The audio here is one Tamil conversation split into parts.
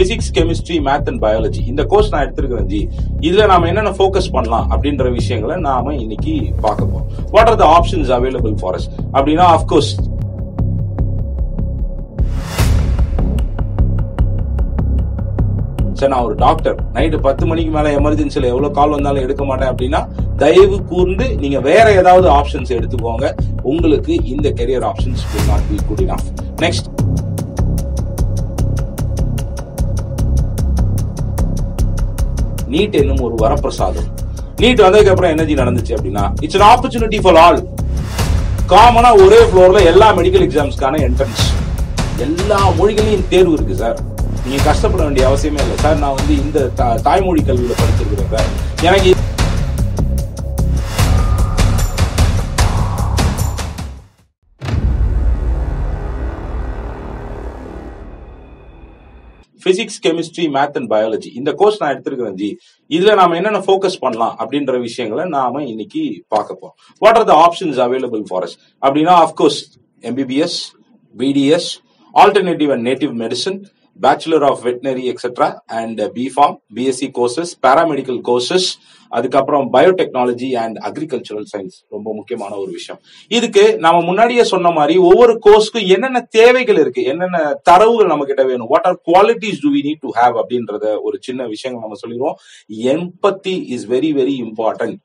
Physics chemistry math and biology இந்த கோர்ஸ் நான் எடுத்திருக்கிறேன் ஜி. இதுல நாம என்னென்ன ஃபோக்கஸ் பண்ணலாம் அப்படின்ற விஷயங்களை நாம இன்னைக்கு பார்க்க போறோம். What are the options available for us அப்படின்னா அஃப்கோர்ஸ் சார் நான் ஒரு டாக்டர் நைட்டு பத்து மணிக்கு மேல எமர்ஜென்சில எவ்வளவு கால் வந்தாலும் எடுக்க மாட்டேன் அப்படின்னா தயவு கூர்ந்து நீங்க வேற ஏதாவது ஆப்ஷன்ஸ் எடுத்துக்கோங்க. உங்களுக்கு இந்த career options will not next NEET என்னும் ஒரு வரப்பிரசாதம். நீட் வந்ததுக்கு அப்புறம் எனர்ஜி நடந்துச்சு அப்படின்னா it's an opportunity for all காமனா ஒரே ஃப்ளோர்ல எல்லா மெடிக்கல் எக்ஸாம்ஸ்க்கான என்ட்ரன்ஸ் எல்லா மொழிகளையும் தேர்வு இருக்கு சார் நீங்க கஷ்டப்பட வேண்டிய அவசியமே இல்லை. சார் நான் வந்து இந்த தா- தாய்மொழி கல்வியில படிச்சிருக்கிறேன் சார் எனக்கு physics chemistry math and biology இந்த கோர்ஸ் நான் எடுத்திருக்கிறேன் ஜி. இதுல நாம என்னென்ன ஃபோக்கஸ் பண்ணலாம் அப்படின்ற விஷயங்களை நாம இன்னைக்கு பார்க்க போறோம். What are the options available for us அப்படின்னா of course MBBS BDS alternative and native medicine bachelor of veterinary etcetera and B Pharm BSc courses paramedical courses அதுக்கப்புறம் பயோடெக்னாலஜி அண்ட் அக்ரிகல்ச்சரல் சயின்ஸ் ரொம்ப முக்கியமான ஒரு விஷயம். இதுக்கு நாம முன்னாடியே சொன்ன மாதிரி ஒவ்வொரு கோர்ஸ்க்கும் என்னென்ன தேவைகள் இருக்கு? என்னென்ன தரவுகள் நம்ம கிட்ட வேணும்? What are qualities to we need to have அப்படின்றத ஒரு சின்ன விஷயங்கள் நம்ம சொல்லிடுவோம். Empathy is very very important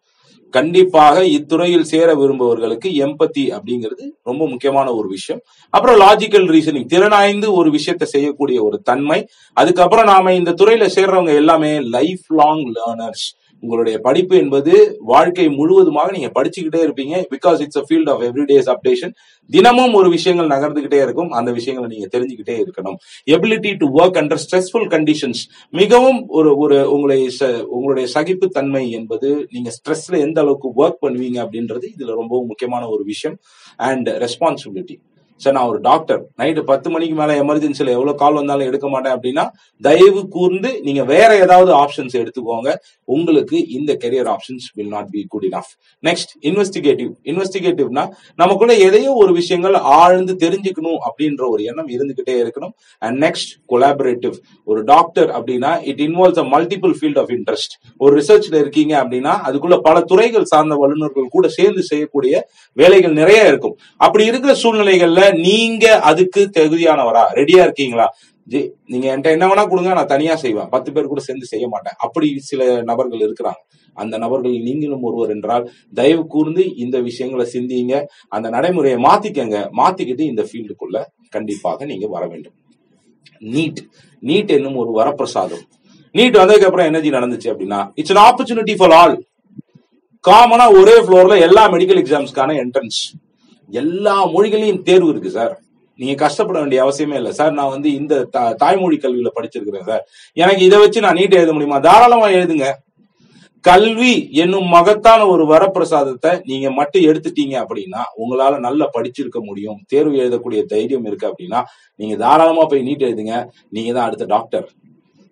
கண்டிப்பாக இத்துறையில் சேர விரும்புபவர்களுக்கு எம்பத்தி அப்படிங்கிறது ரொம்ப முக்கியமான ஒரு விஷயம். அப்புறம் லாஜிக்கல் ரீசனிங் திறனாய்ந்து ஒரு விஷயத்தை செய்யக்கூடிய ஒரு தன்மை. அதுக்கப்புறம் நாம இந்த துறையில சேர்றவங்க எல்லாமே லைஃப் லாங் லேர்னர்ஸ் உங்களுடைய படிப்பு என்பது வாழ்க்கை முழுவதுமாக நீங்க படிச்சுக்கிட்டே இருப்பீங்க. Because it's a field of everyday's updation தினமும் ஒரு விஷயங்கள் நகர்ந்துகிட்டே இருக்கும். அந்த விஷயங்களை நீங்க தெரிஞ்சுக்கிட்டே இருக்கணும். Ability to work under stressful conditions மிகவும் ஒரு ஒரு உங்களை ச- உங்களுடைய சகிப்பு தன்மை என்பது நீங்க ஸ்ட்ரெஸ்ல எந்த அளவுக்கு ஒர்க் பண்ணுவீங்க அப்படின்றது இதுல ரொம்ப முக்கியமான ஒரு விஷயம். அண்ட் ரெஸ்பான்சிபிலிட்டி சார் நான் ஒரு டாக்டர் நைட்டு பத்து மணிக்கு மேல எமர்ஜென்சில எவ்வளவு கால் வந்தாலும் எடுக்க மாட்டேன் அப்படின்னா தயவு கூர்ந்து நீங்க வேற ஏதாவது ஆப்ஷன்ஸ் எடுத்துக்கோங்க. உங்களுக்கு இந்த career options will not be good enough next investigative இன்வெஸ்டிகேட்டிவ்னா நமக்குள்ள எதையோ ஒரு விஷயங்கள் ஆழ்ந்து தெரிஞ்சுக்கணும் அப்படின்ற ஒரு எண்ணம் இருந்துகிட்டே இருக்கணும். அண்ட் நெக்ஸ்ட் கொலாபரேட்டிவ் ஒரு டாக்டர் அப்படின்னா it involves a multiple field of interest ஒரு ரிசர்ச்ல இருக்கீங்க அப்படின்னா அதுக்குள்ள பல துறைகள் சார்ந்த வல்லுநர்கள் கூட சேர்ந்து செய்யக்கூடிய வேலைகள் நிறைய இருக்கும். அப்படி இருக்கிற சூழ்நிலைகள்ல நீங்க அதுக்கு தகுதியானவரா? ரெடியா இருக்கீங்களா? ஜி நீங்க என்கிட்ட என்ன வேணா கொடுங்க நான் தனியா செய்வேன். பத்து பேர் கூட சேர்ந்து செய்ய மாட்டேன். அப்படி சில நபர்கள் இருக்கிறாங்க. அந்த நபர்கள் நீங்களும் ஒருவர் என்றால் தயவு கூர்ந்து இந்த விஷயங்களை சிந்திங்க. அந்த நடைமுறையை மாத்திக்கங்க. மாத்திக்கிட்டு இந்த ஃபீல்டுக்குள்ள கண்டிப்பாக நீங்க வர வேண்டும். நீட் நீட் என்னும் ஒரு வரப்பிரசாதம். நீட் வந்ததுக்கு அப்புறம் எனர்ஜி நடந்துச்சு அப்படின்னா இட்ஸ் ஆப்பர்ச்சுனிட்டி ஃபார் ஆல் காமனா ஒரே ஃப்ளோர்ல எல்லா மெடிக்கல் எக்ஸாம்ஸ்க்கான என்ட்ரன்ஸ் எல்லா மொழிகளையும் தேர்வு இருக்கு சார். நீங்க கஷ்டப்பட வேண்டிய அவசியமே இல்லை. சார் நான் வந்து இந்த தா- தாய்மொழி கல்வியில படிச்சிருக்கிறேன் சார். எனக்கு இதை வச்சு நான் நீட் எழுத முடியுமா? தாராளமா எழுதுங்க. கல்வி என்னும் மகத்தான ஒரு வரப்பிரசாதத்தை நீங்க மட்டும் எடுத்துட்டீங்க அப்படின்னா உங்களால நல்லா படிச்சிருக்க முடியும். தேர்வு எழுதக்கூடிய தைரியம் இருக்கு அப்படின்னா நீங்க தாராளமா போய் நீட் எழுதுங்க. நீங்க தான் அடுத்த டாக்டர்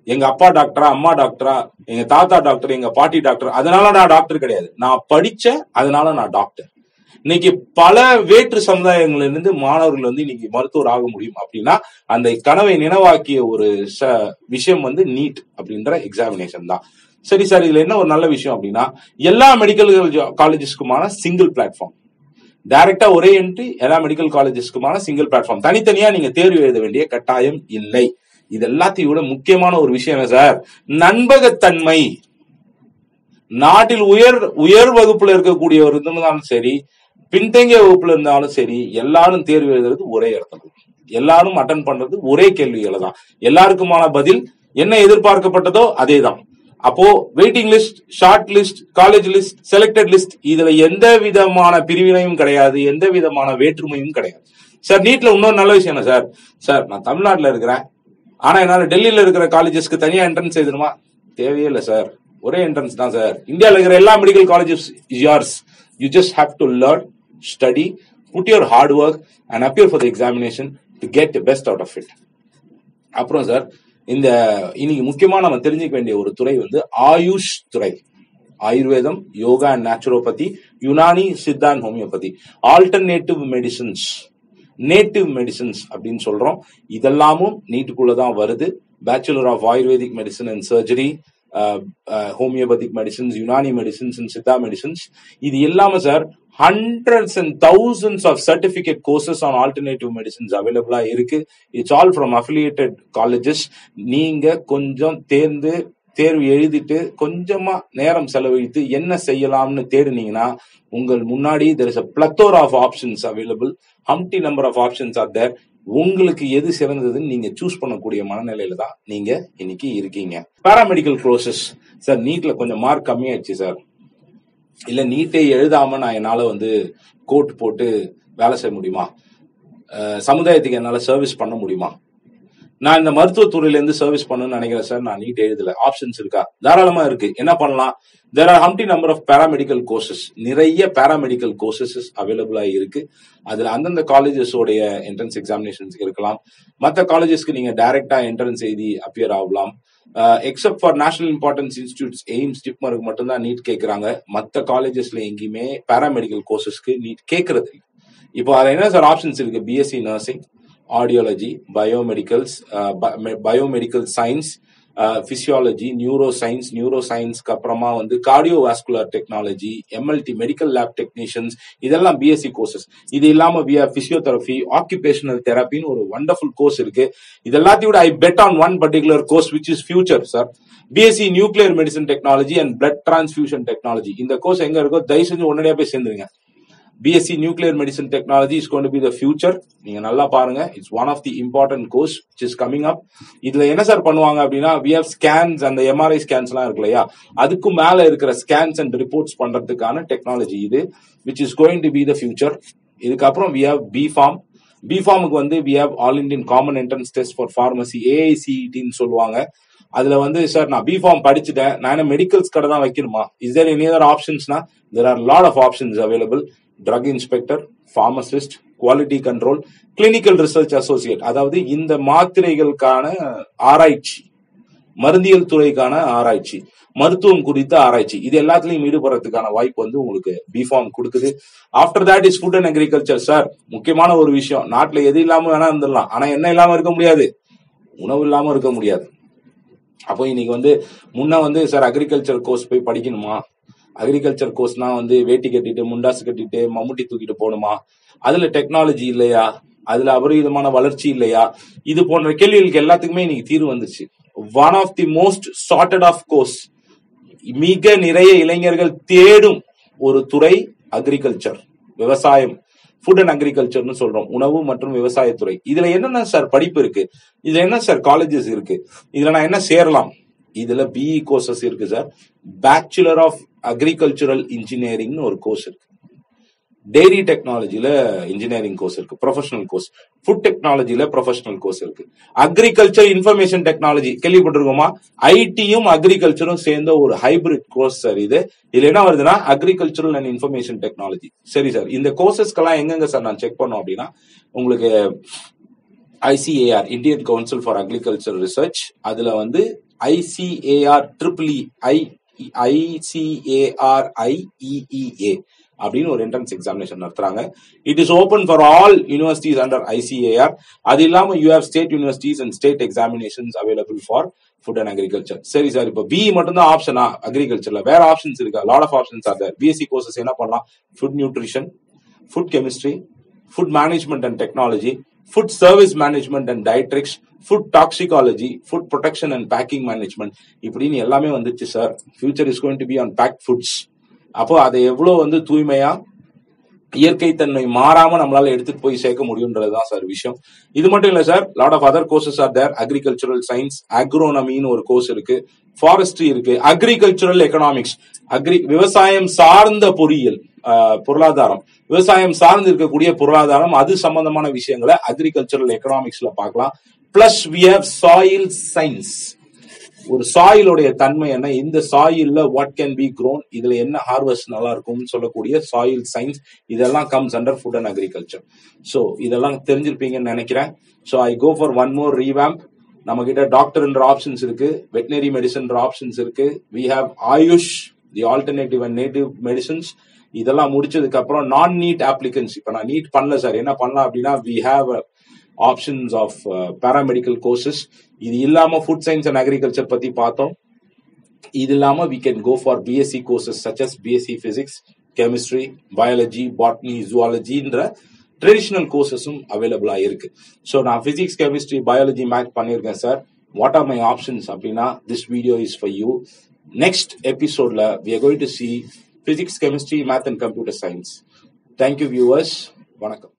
எங்க அப்பா டாக்டரா அம்மா டாக்டரா எங்க தாத்தா டாக்டர் எங்க பாட்டி டாக்டர் அதனால நான் டாக்டர் கிடையாது. நான் படிச்ச அதனால நான் டாக்டர் இன்னைக்கு பல வேற்று சமுதாயங்கள்ல இருந்து மாணவர்கள் வந்து இன்னைக்கு மருத்துவர் ஆக முடியும். அப்படின்னா அந்த கனவை நினைவாக்கிய ஒரு ச- விஷயம் வந்து நீட் அப்படின்ற எக்ஸாமினேஷன் தான். சரி சார் இதுல என்ன ஒரு நல்ல விஷயம் அப்படின்னா எல்லா மெடிக்கல் காலேஜஸ்க்குமான சிங்கிள் பிளாட்ஃபார்ம் டைரக்டா ஒரே என்ட்ரி எல்லா மெடிக்கல் காலேஜஸ்க்குமான சிங்கிள் பிளாட்ஃபார்ம் தனித்தனியா நீங்க தேர்வு எழுத வேண்டிய கட்டாயம் இல்லை. இது எல்லாத்தையும் விட முக்கியமான ஒரு விஷயம் என்ன சார்? நண்பகத்தன்மை நாட்டில் உயர் உயர் வகுப்புல இருக்கக்கூடியவர் இருந்தாலும் சரி பின்தங்கிய வகுப்புல இருந்தாலும் சரி எல்லாரும் தேர்வு எழுதுறது ஒரே இடத்துல. எல்லாரும் அட்டன் பண்றது ஒரே கேள்விகளை தான். எல்லாருக்குமான பதில் என்ன எதிர்பார்க்கப்பட்டதோ அதே தான் அப்போ waiting list short list college list selected list இதுல எந்த விதமான பிரிவினையும் கிடையாது எந்த விதமான வேற்றுமையும் கிடையாது. சார் நீட்ல இன்னொரு நல்ல விஷயம் என்ன சார் சார் நான் தமிழ்நாட்டில் இருக்கிறேன். ஆனா என்னால டெல்லியில இருக்கிற காலேஜஸ்க்கு தனியா என்ட்ரன்ஸ் எழுதணுமா தேவையே இல்லை சார் ஒரே என்ட்ரன்ஸ் தான் சார் இந்தியாவில் இருக்கிற எல்லா medical colleges is yours you just have to learn study put hard work work and appear for examination examination to get best out of it அப்புறம் சார் இந்த இன்னைக்கு முக்கியமா நம்ம தெரிஞ்சுக்க வேண்டிய ஒரு துறை வந்து ஆயுஷ் துறை. ஆயுர்வேதம் yoga and naturopathy Unani Siddha and homeopathy. Alternative medicines native medicines அப்படின்னு சொல்றோம். இதெல்லாமும் நீட்டுக்குள்ள தான் வருது. Bachelor of ayurvedic medicine and surgery homeopathic medicines Unani medicines and Siddha medicines இது இல்லாம sir hundreds and thousands of certificate courses on alternative medicines அவைலபிளா இருக்கு. It's all from affiliated colleges நீங்க கொஞ்சம் தேர்ந்து தேர்வு எழுதிட்டு கொஞ்சமா நேரம் செலவழித்து என்ன செய்யலாம்னு தேடினீங்கன்னா உங்கள் முன்னாடி there is a plethora of options available umpty number of options are there உங்களுக்கு எது சிறந்ததுன்னு நீங்க சூஸ் பண்ணக்கூடிய மனநிலையில தான் நீங்க இன்னைக்கு இருக்கீங்க. பாராமெடிக்கல் கோர்சஸ் சார் நீட்ல கொஞ்சம் மார்க் கம்மியாயிடுச்சு சார் இல்ல நீட்டே எழுதாம நான் என்னால வந்து கோட் போட்டு வேலை செய்ய முடியுமா? சமுதாயத்துக்கு என்னால சர்வீஸ் பண்ண முடியுமா? நான் இந்த மருத்துவத்துறையில இருந்து சர்வீஸ் பண்ணணும்னு நினைக்கிறேன் சார் நான் நீட் எழுதல. ஆப்ஷன்ஸ் இருக்கா? தாராளமா இருக்கு. என்ன பண்ணலாம்? There are umpty number of paramedical courses நிறைய பேராமெடிக்கல் கோர்சஸ் அவைலபிளா இருக்கு. அதுல அந்தந்த காலேஜஸோடைய என்ட்ரன்ஸ் எக்ஸாமினேஷன்ஸ் இருக்கலாம். மற்ற காலேஜஸ்க்கு நீங்க டைரக்டா என்ட்ரன்ஸ் எழுதி அப்பியர் ஆகலாம். Except for national importance institutes AIIMS டிப்மருக்கு மட்டும்தான் நீட் கேட்கறாங்க மற்ற காலேஜஸ்ல எங்கேயுமே பேராமெடிக்கல் கோர்சஸ்க்கு நீட் கேட்கறது இல்லை. இப்போ அதில் என்ன சார் ஆப்ஷன்ஸ் இருக்கு? BSc nursing audiology biomedicals biomedical science physiology neuro science neuro சயின்ஸ்க்கு அப்புறமா வந்து cardiovascular technology MLT medical lab technicians இதெல்லாம் பிஎஸ்சி கோர்சஸ் இது இல்லாம வியா பிசியோதெரபி ஆக்குபேஷனல் தெரப்பின்னு ஒரு வண்டர்ஃபுல் கோர்ஸ் இருக்கு. இது எல்லாத்தையும் விட I bet on one particular course which is future sir BSc nuclear medicine technology and blood transfusion technology இந்த கோர்ஸ் எங்க இருக்கோ தயவு செஞ்சு உடனடியாக போய் சேர்ந்துருங்க. BSc nuclear medicine technology is gone to be the future நீங்க நல்லா பாருங்க. It's one of the important course which is coming up இதுல என்ன சார் பண்ணுவாங்க அப்படின்னா வி ஹவ் ஸ்கேன்ஸ் அந்த எம்ஆர்ஐ ஸ்கேன்ஸ் எல்லாம் இருக்கு இல்லையா? அதுக்கும் மேல இருக்கிற ஸ்கேன்ஸ் அண்ட் ரிப்போர்ட்ஸ் பண்றதுக்கான டெக்னாலஜி இது which is going to be the future இதுக்கப்புறம் we have B form B ஃபார்முக்கு வந்து we have all Indian common entrance test for pharmacy ஏஐசிடின்னு சொல்லுவாங்க. அதுல வந்து சார் நான் பி ஃபார்ம் படிச்சுட்டேன். நான் என்ன மெடிக்கல்ஸ் கடை தான் வைக்கணுமா? Is there any other ஆப்ஷன்ஸ்னா there are lot of options available drug inspector pharmacist quality control clinical research associate அதாவது இந்த மாத்திரைகளுக்கான ஆராய்ச்சி மருந்தியல் துறைக்கான ஆராய்ச்சி மருத்துவம் குறித்த ஆராய்ச்சி இது எல்லாத்துலயும் ஈடுபடுறதுக்கான வாய்ப்பு வந்து உங்களுக்கு பிஃபார்ம் கொடுக்குது. After that is food and agriculture sir முக்கியமான ஒரு விஷயம் நாட்டுல எது இல்லாம வேணா இருந்துடலாம். ஆனா என்ன இல்லாம இருக்க முடியாது. உணவு இல்லாம இருக்க முடியாது. அப்போ இன்னைக்கு வந்து முன்ன வந்து சார் அக்ரிகல்ச்சர் கோர்ஸ் போய் படிக்கணுமா? அக்ரிகல்ச்சர் கோர்ஸ்னா வந்து வேட்டி கட்டிட்டு முண்டாசு கட்டிட்டு மம்முட்டி தூக்கிட்டு போகணுமா? அதுல டெக்னாலஜி இல்லையா? அதுல அபரிவிதமான வளர்ச்சி இல்லையா? இது போன்ற கேள்விகளுக்கு எல்லாத்துக்குமே இன்னைக்கு தீர்வு வந்துருச்சு. One of the most charted of course மிக நிறைய இளைஞர்கள் தேடும் ஒரு துறை அக்ரிகல்ச்சர் விவசாயம் ஃபுட் அண்ட் அக்ரிகல்ச்சர்னு சொல்றோம். உணவு மற்றும் விவசாயத்துறை இதுல என்னென்ன சார் படிப்பு இருக்கு? இதுல என்ன சார் காலேஜஸ் இருக்கு? இதுல நான் என்ன சேரலாம்? இதுல பிஇ கோர்சஸ் இருக்கு சார் பேச்சுலர் ஆஃப் அக்ரிகல்ச்சுரல் இன்ஜினியரிங்னு ஒரு கோர்ஸ் இருக்கு. டெய்ரி டெக்னாலஜியில இன்ஜினியரிங் கோர்ஸ் இருக்கு ப்ரொஃபஷனல் கோர்ஸ் ஃபுட் டெக்னாலஜியில ப்ரொஃபஷனல் கோர்ஸ் இருக்கு. அக்ரிகல்ச்சர் இன்ஃபர்மேஷன் டெக்னாலஜி கேள்விப்பட்டிருக்கோமா? ஐடியும் அக்ரிகல்ச்சரும் சேர்ந்த ஒரு ஹைபிரிட் கோர்ஸ் சார் இது. இதுல என்ன வருதுன்னா அக்ரிகல்ச்சரல் அண்ட் இன்ஃபர்மேஷன் டெக்னாலஜி சரி சார் இந்த கோர்சஸ்க்கெல்லாம் எங்கெங்க சார் நான் செக் பண்ணோம் அப்படின்னா உங்களுக்கு ICAR Indian council for agriculture research அதுல வந்து ICAR triple I ICAR IEEA அப்படின்னு ஒரு என்ட்ரன்ஸ் எக்ஸாமினேஷன் நடத்துறாங்க. It is open for all universities under ICAR அது இல்லாம you have state universities and state examinations available for food and agriculture சரி சார் இப்போ பி மட்டும் தான் ஆப்ஷனா அக்ரிகல்ச்சர்ல வேற ஆப்ஷன்ஸ் இருக்கா? Lot of options are there BSc courses என்ன பண்ணலாம்? Food nutrition food chemistry food management and technology food service management and dietetics food toxicology food protection and packing management இப்படின்னு எல்லாமே வந்துச்சு sir future is going to be on pack foods அப்போ அதை எவ்வளவு வந்து தூய்மையா இயற்கை தன்மை மாறாம நம்மளால எடுத்துட்டு போய் சேர்க்க முடியும்ன்றதுதான் சார் விஷயம். இது மட்டும் இல்ல sir lot of other courses are there agricultural science அக்ரோனமின்னு ஒரு கோர்ஸ் இருக்கு. ஃபாரஸ்ட்ரி இருக்கு. அக்ரிகல்ச்சரல் எக்கனாமிக்ஸ் அக்ரி விவசாயம் சார்ந்த பொறியியல் பொருளாதாரம். விவசாயம் சார்ந்து இருக்கக்கூடிய பொருளாதாரம் அது சம்பந்தமான விஷயங்களை அக்ரிகல்ச்சரல் எக்கனாமிக்ஸ்ல பார்க்கலாம். Plus we have soil science ஒரு சாயிலுடைய தன்மை என்ன? இந்த சாயில்ல வாட் கேன் பி க்ரோன் இதுல என்ன ஹார்வெஸ்ட் நல்லா இருக்கும்னு சொல்லக்கூடிய சாயில் சயின்ஸ் இதெல்லாம் comes under food and agriculture so இதெல்லாம் தெரிஞ்சிருப்பீங்கன்னு நினைக்கிறேன். So I go for one more revamp நம்ம கிட்ட டாக்டர்ன்ற ஆப்ஷன்ஸ் இருக்கு வெட்டினரி மெடிசன்ற ஆப்ஷன்ஸ் இருக்கு. We have AYUSH the alternative and native medicines இதெல்லாம் முடிச்சதுக்கு அப்புறம் நான் நீட் ஆப்ளிகன்ஸ் இப்ப நான் நீட் பண்ணல சார் என்ன பண்ணலாம் அப்படின்னா we have options of paramedical courses இது இல்லாமல் ஃபுட் சயின்ஸ் அண்ட் அக்ரிகல்ச்சர் பத்தி பார்த்தோம். இது இல்லாம we can go for BSc courses such as BSc physics chemistry biology botany ஜுவாலஜின்ற traditional கோர்சஸும் அவைலபிளா இருக்கு. ஸோ நான் பிசிக்ஸ் கெமிஸ்ட்ரி பயாலஜி மேத் பண்ணியிருக்கேன் sir what are my options அப்படின்னா this video is for you next எபிசோட்ல we are going to see physics chemistry math and computer science thank you viewers வணக்கம்.